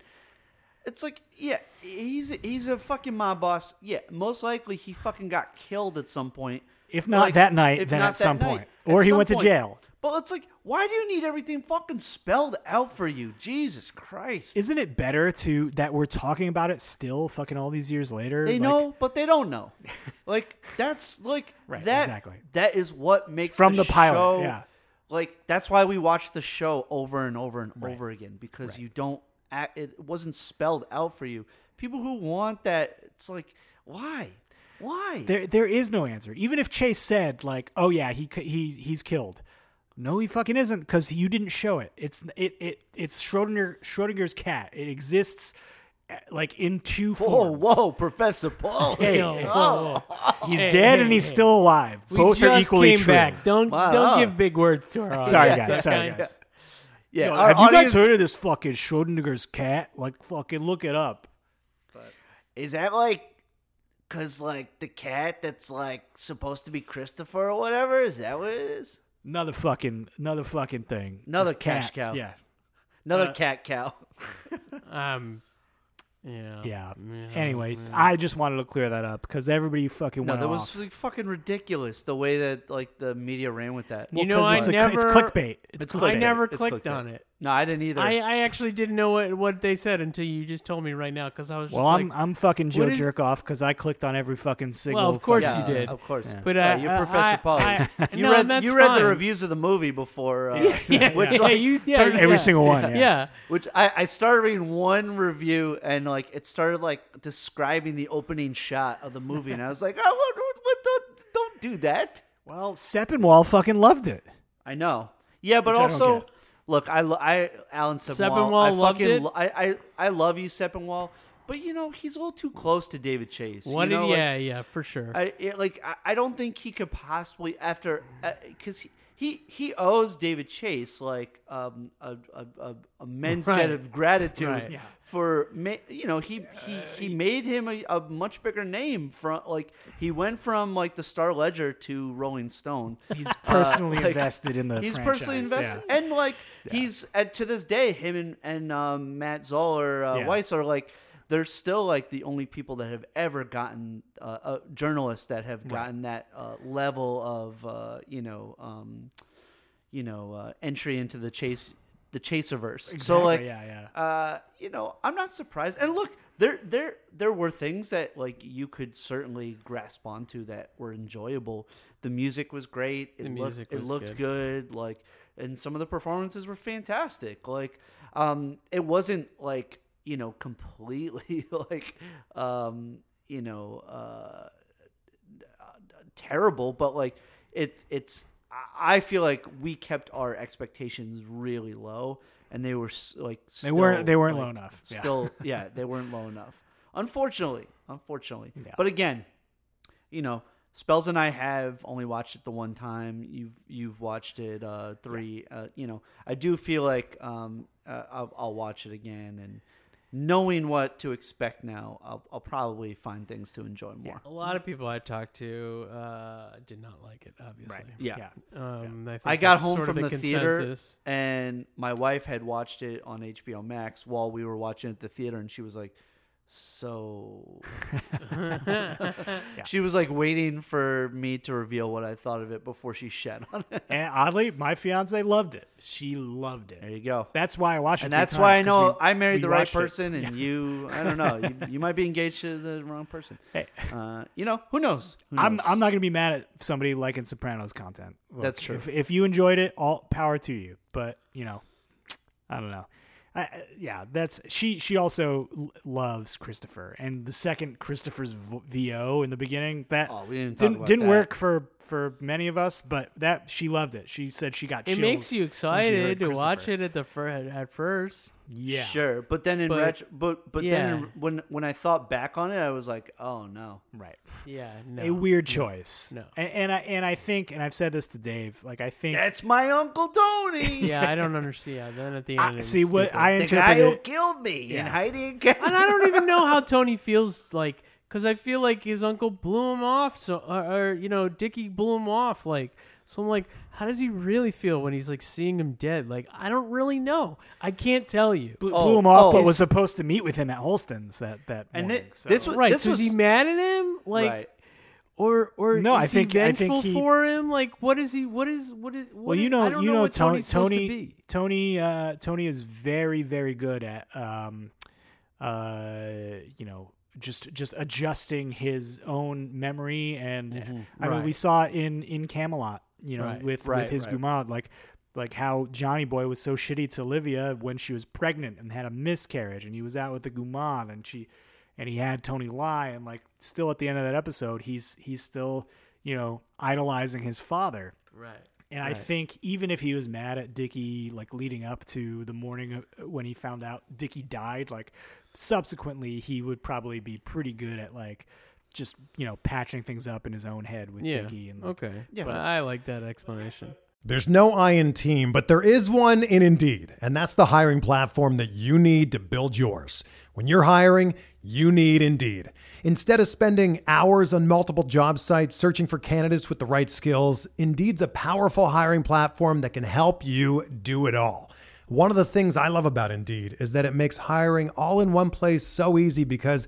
It's like, yeah, he's he's a fucking mob boss. Yeah, most likely he fucking got killed at some point. If not Like, that night, then at some night, point. Or he went to jail. But it's like, why do you need everything fucking spelled out for you? Jesus Christ! Isn't it better to that we're talking about it still, fucking all these years later? They Like, know, but they don't know. [laughs] Like that's like Right, that. exactly. That is what makes From the pilot, show- yeah. Like that's why we watch the show over and over and over again because you don't. Act, it wasn't spelled out for you. People who want that, it's like, why, why? There, there is no answer. Even if Chase said, like, "Oh yeah, he he he's killed," no, he fucking isn't because you didn't show it. It's it it it's Schrodinger Schrodinger's cat. It exists eh, like in two Whoa, forms. whoa, Professor Paul. Hey, Whoa, hey, whoa, whoa. he's Hey, dead hey, and he's hey. still alive. We Both are equally came true. back. Don't Wow. don't give big words to our audience. Sorry, guys. Sorry, guys. Yeah, Yo, our have you guys heard of this fucking Schrodinger's cat? Like, fucking look it up. Is that like, cause like the cat that's like supposed to be Christopher or whatever? Is that what it is? Another fucking, another fucking thing. Another cash Cat, cow. Yeah, Another Uh, cat cow. [laughs] Um, yeah. yeah. Yeah, Anyway, yeah. I just wanted to clear that up because everybody fucking No, went that off. was like fucking ridiculous the way that like the media ran with that. Well, You know, 'cause I it's a- never- it's clickbait. It's, It's clickbait. I never It's clicked clickbait. on it. No, I didn't either. I, I actually didn't know what, what they said until you just told me right now because I was just Well, like, I'm I'm fucking Joe what did- jerk off because I clicked on every fucking single. Well, of course fucking- you did. Of course. Yeah. but Yeah, uh, you're uh, Professor I- Paul. [laughs] I- you no, read that's you read fine. the reviews of the movie before, uh, [laughs] yeah, [laughs] which yeah, like you, yeah, Every yeah. single one. Yeah. Yeah. which I, I started reading one review and like it started like describing the opening shot of the movie and I was like, oh, what, what, what don't don't do that. Well, Sepinwall fucking loved it. I know. Yeah, but Which I don't also, get. Look, I, lo- I Alan Sepinwall. Sepinwall I loved fucking, it? lo- I, I, I love you, Sepinwall. But you know, he's a little too close to David Chase. What you did, know, like, yeah, yeah, for sure. I it, like. I, I don't think he could possibly after uh, because he, he owes David Chase like um a a, a, men's Right. debt of gratitude Right. Yeah. for you know he he he made him a, a much bigger name from like he went from like the Star Ledger to Rolling Stone. He's personally [laughs] like, invested in the. He's franchise, personally invested, yeah. and like he's at to this day, him and and um, Matt Zoller uh, Yeah. Weiss are like they're still like the only people that have ever gotten uh, uh, journalists that have gotten that uh, level of uh, you know um, you know uh, entry into the chase the chaserverse. So Exactly, like yeah, yeah. uh, you know, I'm not surprised. And look, there there there were things that like you could certainly grasp onto that were enjoyable. The music was great. It The looked music it looked good. good. Like and some of the performances were fantastic. Like um it wasn't like, you know, completely [laughs] like um, you know, uh terrible, but like it it's I- feel like we kept our expectations really low, and they were like They weren't- they weren't like, low enough. Yeah. Still, [laughs] yeah, they weren't low enough. Unfortunately, unfortunately. Yeah. But again, you know, Spells and I have only watched it the one time. You've you've watched it uh, three. Uh, you know, I do feel like um, uh, I'll, I'll watch it again and. Knowing what to expect now, I'll, I'll probably find things to enjoy more. a lot of people I talked to uh, did not like it, obviously. Right. Yeah. Yeah. Um, I, think I got home from the, theater and my wife had watched it on HBO Max while we were watching it at the theater and she was like so [laughs] she was like waiting for me to reveal what I thought of it before she shat on it. And oddly, my fiance loved it. She loved it. There you go. That's why I watched it. And three that's why I know we- I married the right watched it. person and you I don't know, you, you might be engaged to the wrong person. Hey. Uh, you know, who knows? Who I'm? I'm not gonna be mad at somebody liking Sopranos content. Look, That's true. If if you enjoyed it, all power to you. But you know, I don't know. I, I- yeah, that's she. She also l- loves Christopher, and the second Christopher's v- VO in the beginning that Oh, we didn't didn't didn't that. work for for many of us, but that she loved it. She said she got. It chills makes you when she heard excited to watch it at the fir- at first. Yeah, Sure, but then in But- retro, but but then yeah. in, when when I thought back on it, I was like, oh no. right. [laughs] Yeah, no. A weird choice. No. and, and I and I think, and I've said this to Dave. Like I think. That's my uncle Tony. [laughs] yeah, I don't understand. Yeah, then at the end, I, it was see what stupid. I the guy interpreted. who killed me in Yeah. hiding. and I don't even know how [laughs] Tony feels like because I feel like his uncle blew him off. So or, or you know, Dickie blew him off. Like so, I'm like, how does he really feel when he's like seeing him dead? Like I don't really know. I can't tell you. blew, Oh, blew him off, oh. but was supposed to meet with him at Holsten's that that And morning. thi- so. this was Right? this so was is he mad at him? Like. right. Or, or No, is I think- he I think he- for him. Like, what is he? What is what is? What well, you know, I you know, what Tony, Tony's to Tony. Tony, uh, Tony is very, very good at, um, uh, you know, just just adjusting his own memory, and I mean, we saw in in Camelot, you know, Right. with Right, with his right. Gumad, like. Like how Johnny Boy was so shitty to Olivia when she was pregnant and had a miscarriage, and he was out with the Gumad, and she, and he had Tony lie, and like still at the end of that episode, he's he's still, you know, idolizing his father, Right. and I think even if he was mad at Dickie, like leading up to the morning of- when he found out Dickie died, like subsequently he would probably be pretty good at like just you know patching things up in his own head with Yeah. Dickie and like, Okay. Yeah. But I like that explanation. There's no I in team, but there is one in Indeed, and that's the hiring platform that you need to build yours. When you're hiring, you need Indeed. Instead of spending hours on multiple job sites searching for candidates with the right skills, Indeed's a powerful hiring platform that can help you do it all. One of the things I love about Indeed is that it makes hiring all in one place so easy because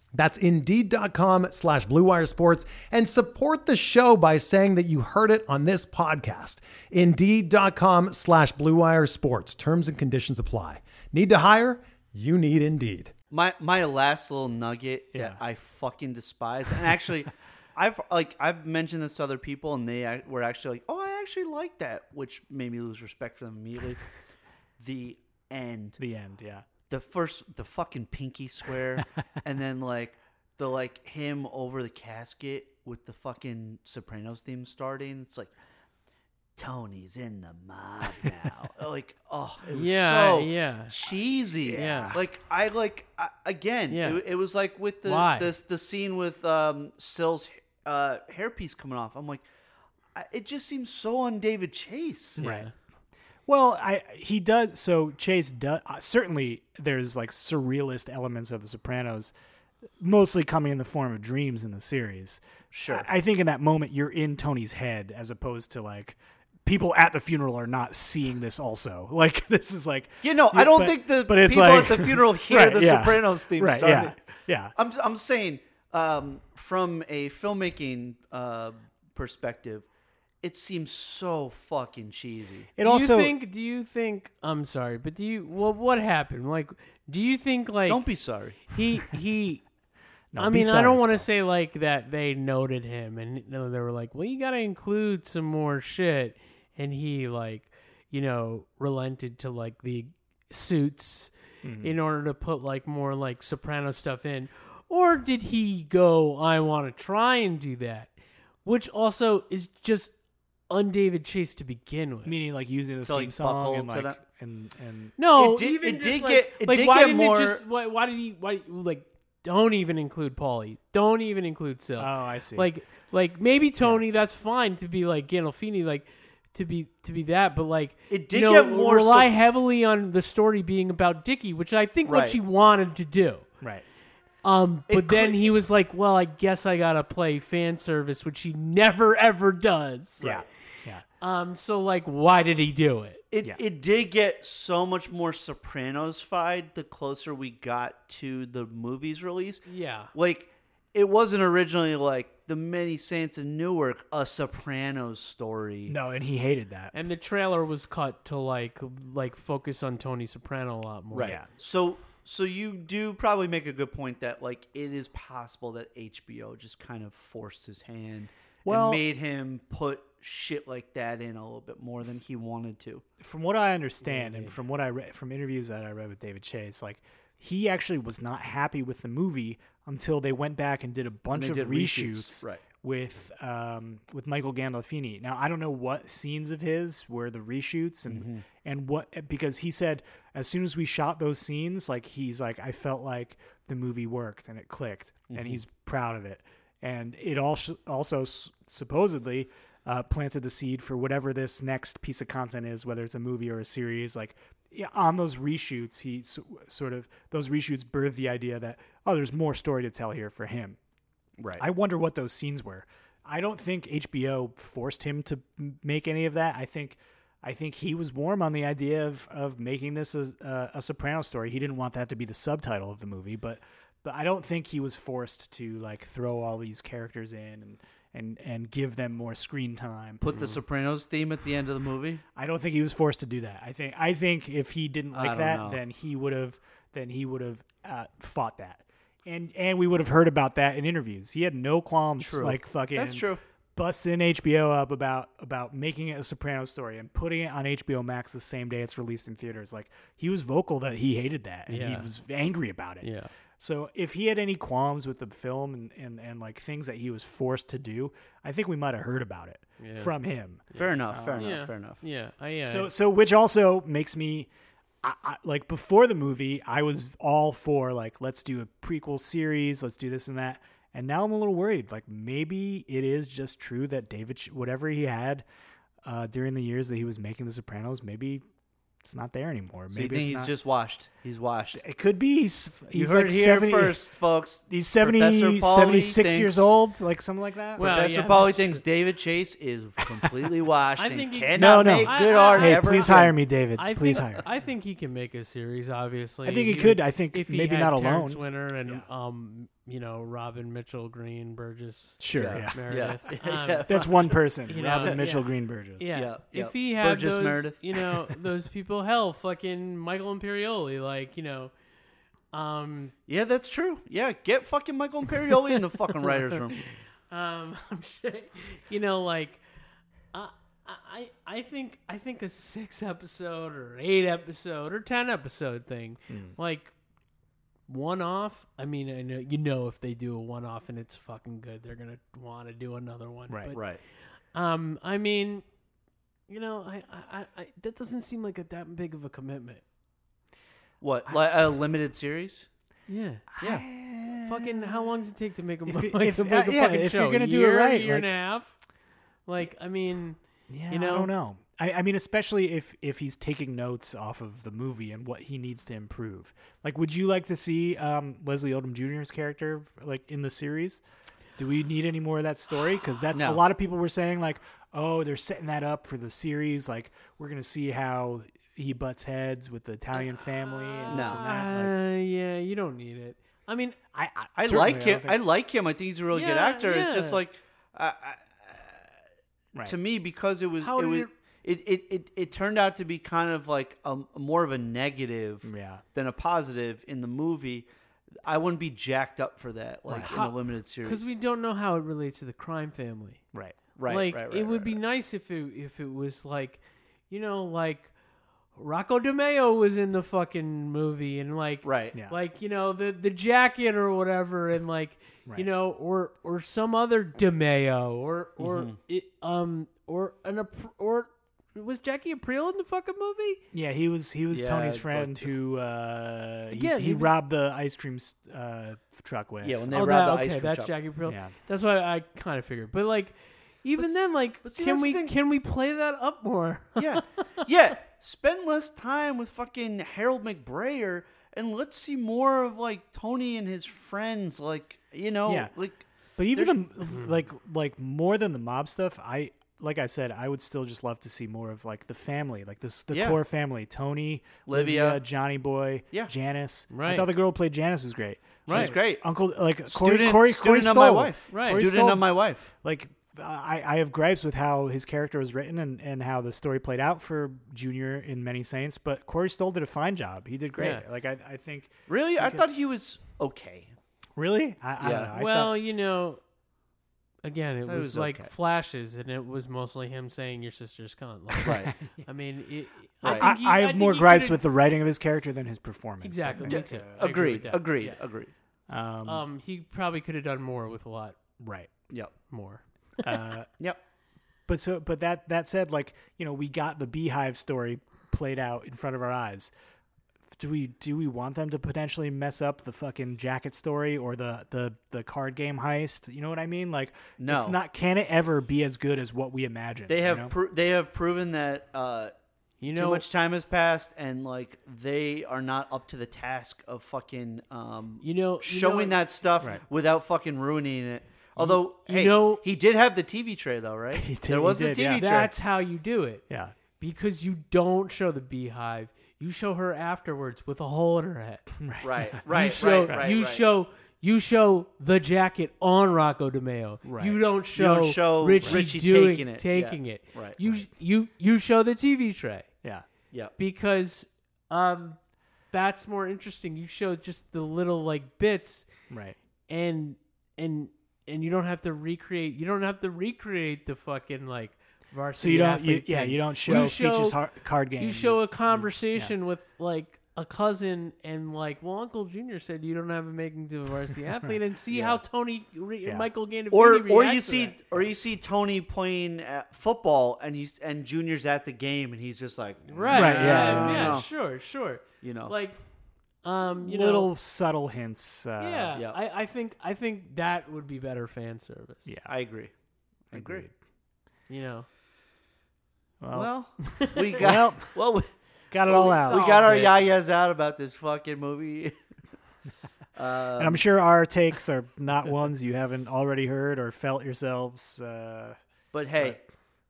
That's Indeed.com slash Blue Wire Sports and support the show by saying that you heard it on this podcast. Indeed.com slash Blue Wire Sports. Terms and conditions apply. Need to hire? You need Indeed. My my last little nugget Yeah. that I fucking despise, and actually, [laughs] I've like I've mentioned this to other people, and they were actually like, "Oh, I actually like that," which made me lose respect for them immediately. [laughs] the end, the end. Yeah. The first, the fucking pinky swear, [laughs] and then like the like him over the casket with the fucking Sopranos theme starting. It's like. Tony's in the mob [laughs] now. like, oh, it was Yeah, so yeah. cheesy. Yeah. Like I like I, again. Yeah. It, it was like with the Why? this the scene with um Sil's uh hairpiece coming off. I'm like, I, it just seems so on David Chase. Right. Well, I he does. So Chase does uh, certainly. There's like surrealist elements of The Sopranos, mostly coming in the form of dreams in the series. Sure. I, I think in that moment you're in Tony's head, as opposed to like people at the funeral are not seeing this. Also, [laughs] like this is like You know, I don't but- think the but it's people like- at the funeral [laughs] hear Right, the yeah. Sopranos theme right, starting. Yeah, yeah. I'm I'm saying um, from a filmmaking uh, perspective, it seems so fucking cheesy. It do also you think? Do you think? I'm sorry, but do you? Well, what happened? Like, do you think like Don't be sorry. he [laughs] he? No, I be mean, I don't want to say like that they noted him and you know, they were like, well, you got to include some more shit, and he like, you know, relented to like the suits Mm-hmm. in order to put like more like soprano stuff in, or did he go, I want to try and do that, which also is just un David Chase to begin with. meaning like using the To, like, theme song buckle and to like that? and and No, It did- even it did like, get- it like did why get didn't more- it just why, why did he why like don't even include Paulie, don't even include Sil. oh, I see. like like maybe Tony, that's fine to be like Gandolfini, like to be to be that, but like It did you know, get more rely sup- heavily on the story being about Dickie, which I think what she wanted to do. right. Um, It but then could- he was like, "Well, I guess I gotta play fan service," which he never ever does. Yeah. Yeah. Um. So like, why did he do it? It Yeah. it did get so much more Sopranos fied the closer we got to the movie's release. Yeah. Like it wasn't originally like the Many Saints in Newark, a Sopranos story. No, and he hated that. And the trailer was cut to like like focus on Tony Soprano a lot more. Right. Yeah. So so you do probably make a good point that like it is possible that HBO just kind of forced his hand Well- and made him put shit like that in a little bit more than he wanted to. from what I understand, and from what I read from interviews that I read with David Chase, like he actually was not happy with the movie until they went back and did a bunch of reshoots, reshoots, right. with um, with Michael Gandolfini. Now I don't know what scenes of his were the reshoots and Mm-hmm. and what because he said as soon as we shot those scenes, like he's like I felt like the movie worked and it clicked, Mm-hmm. and he's proud of it. And it also also supposedly uh, planted the seed for whatever this next piece of content is, whether it's a movie or a series. Like on those reshoots, he sort of those reshoots birthed the idea that oh, there's more story to tell here for him. Right. I wonder what those scenes were. I don't think HBO forced him to make any of that. I think I think he was warm on the idea of of making this a, a, a Soprano story. He didn't want that to be the subtitle of the movie, but but I don't think he was forced to like throw all these characters in and and and give them more screen time. Put the Sopranos theme at the end of the movie. I don't think he was forced to do that. I think I think if he didn't like that, know. then he would have then he would have uh, fought that. and and we would have heard about that in interviews. He had no qualms, True. like fucking. That's true. Busting HBO up about about making it a Soprano story and putting it on HBO Max the same day it's released in theaters. Like he was vocal that he hated that and Yeah. he was angry about it. Yeah. So if he had any qualms with the film and, and, and like things that he was forced to do, I think we might have heard about it from him. Fair enough. Fair enough. Yeah. Fair enough. Yeah. I, yeah. So so which also makes me I, I, like before the movie, I was all for like let's do a prequel series, let's do this and that. And now I'm a little worried. Like maybe it is just true that David, whatever he had uh, during the years that he was making The Sopranos, maybe it's not there anymore. So you maybe think it's he's not- just washed? He's washed. It could be. He's, You heard like here 70, first, folks. He's 70, 76 thinks- years old, like something like that. Well, Professor yeah, Pauly thinks David Chase is completely [laughs] washed I and think he- cannot No, no. make good I- art hey, ever please again. hire me, David. I please think, hire. I think he can make a series. Obviously, I think he Even could. I think if he maybe had not alone. Winter and um, you know, Robin Mitchell, Green, Burgess, Sure, Yeah. yeah. Meredith. Yeah. Um, [laughs] Yeah. [laughs] That's one person, You know, Robin Mitchell yeah. Green Burgess. Yeah. Yeah, yeah. If he had Burgess those, Meredith. you know, [laughs] those people, hell, fucking Michael Imperioli, like, you know, um, Yeah, that's true. Yeah, get fucking Michael Imperioli in the fucking writers' room. um, you know, like, uh, I, I think, I think a six episode or eight episode or ten episode thing, Hmm. like, one off. I mean, I know you know if they do a one off and it's fucking good, they're gonna want to do another one. Right. But, Right. Um, I mean, you know, I, I, I, I that doesn't seem like a that big of a commitment. What? Like a limited series? Yeah. [sighs] Yeah. Fucking, how long does it take to make a, If [laughs] like, if- make uh, a yeah, fucking if show? you're gonna do it year, right, year and a half. Like, I mean, Yeah, You know? I don't know. I, I mean, especially if if he's taking notes off of the movie and what he needs to improve. Like, would you like to see um, Leslie Odom Jr.'s character like in the series? Do we need any more of that story? Because that's No. a lot of people were saying like, oh, they're setting that up for the series. Like, we're gonna see how he butts heads with the Italian family and this No. and that. Like, uh, yeah, you don't need it. I mean, I I, I like him. think I like him. I think he's a really good Yeah, actor. It's just like, I, I, Right. to me, because it was, How it was, it- it, it, it, it turned out to be kind of like a, more of a negative Yeah. than a positive in the movie. I wouldn't be jacked up for that, like Right. in a limited series. because we don't know how it relates to the crime family. right. right, like right, right, it would be nice if it if it was like, you know, like Rocco DiMeo was in the fucking movie and like Right. Yeah. like you know the the jacket or whatever and like you know or or some other DiMeo or or Mm-hmm. it, um or an or was Jackie Aprile in the fucking movie? Yeah, he was he was Yeah, Tony's but- friend who uh, he's- Yeah, he, he- robbed the ice cream s- uh, truck with. Yeah, when they oh, robbed that, the ice okay, cream that's truck. Jackie Aprile. Yeah. That's why I kind of figured, but like. Even But- then, like, but see, can that's we thing. can we play that up more? [laughs] yeah, yeah. Spend less time with fucking Harold McBrayer, and let's see more of like Tony and his friends. Like you know, Yeah. like But even the, like like more than the mob stuff, I like I said, I would still just love to see more of like the family, like this the Yeah. core family: Tony, Livia. Johnny Boy, Yeah. Janice. I Right. thought the girl who played Janice was great. She was great. Uncle like Corey student, Corey, student Corey of my Stoll. wife. Right. Corey Student Stoll. of my wife. like I, I have gripes with how his character was written and, and how the story played out for Junior in Many Saints, but Corey Stoll did a fine job. He did great. Yeah. Like I, I think Really, I thought he was okay. really, I, I Yeah. don't know. I well, thought, you know, again, it That was, was like okay. flashes, and it was mostly him saying your sister's cunt. Like, [laughs] Right. I mean, it, Right. I, I, think he, I have think more he gripes could've- with the writing of his character than his performance. exactly. Me too. I agree agreed. that. Agreed. Yeah. Agreed. Um, Um, he probably could have done more with a lot right. Yep. more. Uh, [laughs] Yep. but so, but that that said, like you know, we got the Beehive story played out in front of our eyes. Do we do we want them to potentially mess up the fucking jacket story or the the the card game heist? You know what I mean? Like, No. it's not. Can it ever be as good as what we imagine? They you have know? pro- they have proven that uh, You too know, much time has passed, and like they are not up to the task of fucking um, you know, you showing know- that stuff Right. without fucking ruining it. Although, you hey, know- he did have the TV tray though, right? [laughs] He did- there he was did, the TV yeah. tray. That's how you do it. yeah. Because you don't show the beehive. You show her afterwards with a hole in her head. right, right, [laughs] right. you show right, right. you right. show you show the jacket on Rocco DiMeo. Right. You don't show, don't show Richie, Richie doing, taking it. taking Yeah. it. Right, You right. you you show the TV tray Yeah. Yeah, because um that's more interesting. You show just the little like bits Right. and and and you don't have to recreate you don't have to recreate the fucking like varsity So you don't, you, yeah, you don't show, features har- card game. you show a conversation with like a cousin and like well uncle junior said you don't have a making to a varsity [laughs] athlete and see how tony re- Yeah. michael Gandolfini or or you see that. or you see Tony playing at football and he's and Junior's at the game and he's just like right Right, yeah yeah, yeah, sure sure you know like um you little know subtle hints. Uh, yeah, yeah. I, I think i think that would be better fan service Yeah. I agree. I agree. You know Well, Well, [laughs] we got well, we, got it all we out. we got our it. yayas out about this fucking movie. [laughs] and um, I'm sure our takes are not ones you haven't already heard or felt yourselves. Uh, but hey,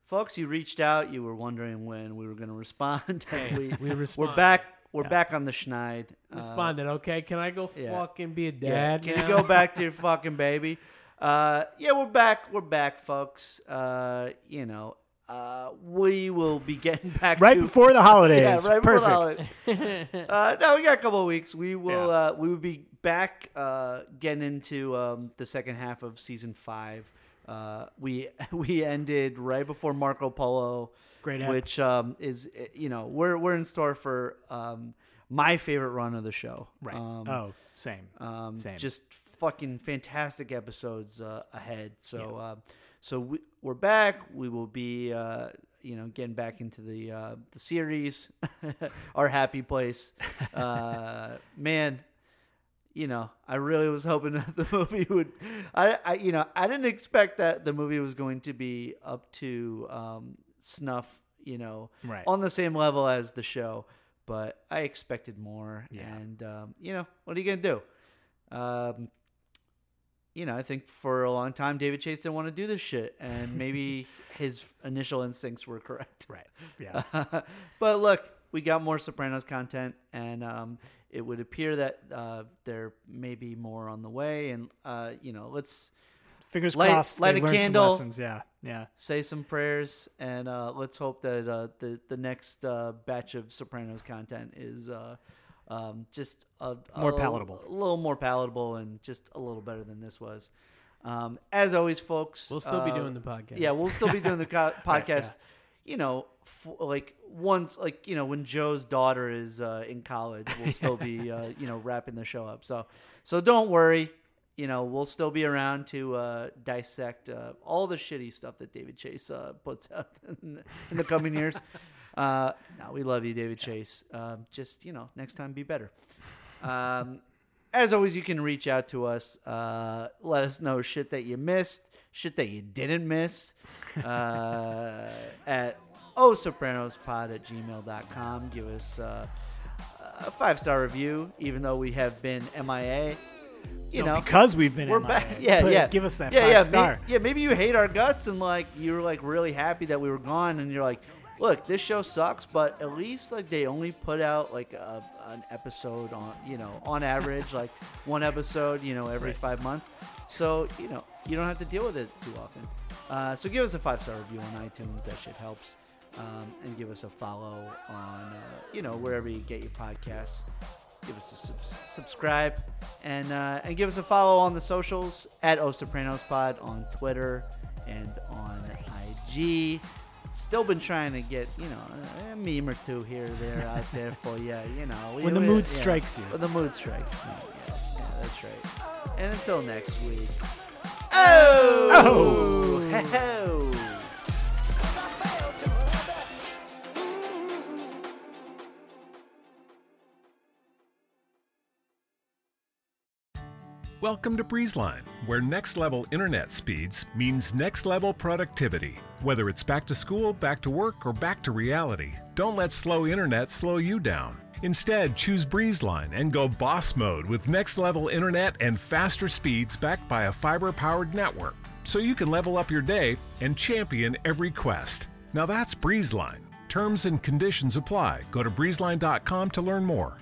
folks, you reached out. You were wondering when we were going to respond. [laughs] and we, we we're back. We're back on the schneid. Uh, responded okay can i go yeah. fucking be a Yeah. dad Can now? you go back to your fucking baby? Uh, yeah, we're back. We're back, folks. Uh, you know, uh, we will be getting [laughs] back right to before the holidays. [laughs] Yeah, right before the Perfect. holidays. uh, no, we got a couple of weeks. We will. Yeah. Uh, we will be back uh, getting into um, the second half of season five. Uh, we [laughs] we ended right before Marco Polo, Great ep. which um, is uh, you know we're we're in store for um, my favorite run of the show. Right. Um, oh, same. um, Same. Just fucking fantastic episodes uh, ahead. So, uh, so we, we're back. We will be, uh, you know, getting back into the uh, the series, [laughs] our happy place. [laughs] Uh, man, you know, I really was hoping [laughs] that the movie would. I, I, you know, I didn't expect that the movie was going to be up to um, snuff. You know, Right. on the same level as the show, but I expected more. Yeah. And um, you know, what are you gonna do? Um, you know, I think for a long time David Chase didn't want to do this shit, and maybe [laughs] his initial instincts were correct. right. [laughs] Yeah. but look, we got more Sopranos content, and um, it would appear that uh, there may be more on the way. And uh, you know, let's Fingers Light- crossed. light a learned candle. Some lessons. Yeah. Yeah. say some prayers, and uh, let's hope that uh, the the next uh, batch of Sopranos content is uh, um, just a, a More little- palatable. a little more palatable, and just a little better than this was. Um, as always, folks, we'll still be uh, doing the podcast Yeah, we'll still be doing the [laughs] co- podcast. yeah. You know, f- like once, like you know, when Joe's daughter is uh, in college, we'll [laughs] still be, uh, you know, wrapping the show up. So, so don't worry. You know, we'll still be around to uh, dissect uh, all the shitty stuff that David Chase uh, puts out [laughs] in in the coming years. Uh, no, we love you, David Chase. Um, just you know, next time be better. Um, as always, you can reach out to us. Uh, let us know shit that you missed, shit that you didn't miss uh, [laughs] at osopranospod at gmail.com. Give us uh, a five star review, even though we have been MIA. You No, know, because we've been we're MIA. back. Yeah, Put- yeah. Give us that yeah, five yeah, star. yeah, maybe you hate our guts and like you were like really happy that we were gone, and you're like, look, this show sucks, but at least like they only put out like a, an episode on you know on [laughs] average like one episode you know every five months, so you know you don't have to deal with it too often. Uh, so give us a five star review on iTunes. That shit helps. Um, and give us a follow on, uh, you know, wherever you get your podcasts give us a sub- subscribe and uh, and give us a follow on the socials at O Sopranos Pod on Twitter and on IG. Still been trying to get you know a meme or two here or there out there [laughs] for you. You know we- When the we- mood yeah, strikes you. When the mood strikes me. Yeah, yeah, that's right. And until next week. Oh. Oh. Welcome to BreezeLine, where next level internet speeds means next level productivity. Whether it's back to school, back to work, or back to reality, don't let slow internet slow you down. Instead, choose BreezeLine and go boss mode with next level internet and faster speeds backed by a fiber powered network. So you can level up your day and champion every quest. Now that's BreezeLine. Terms and conditions apply. Go to breezeline.com to learn more.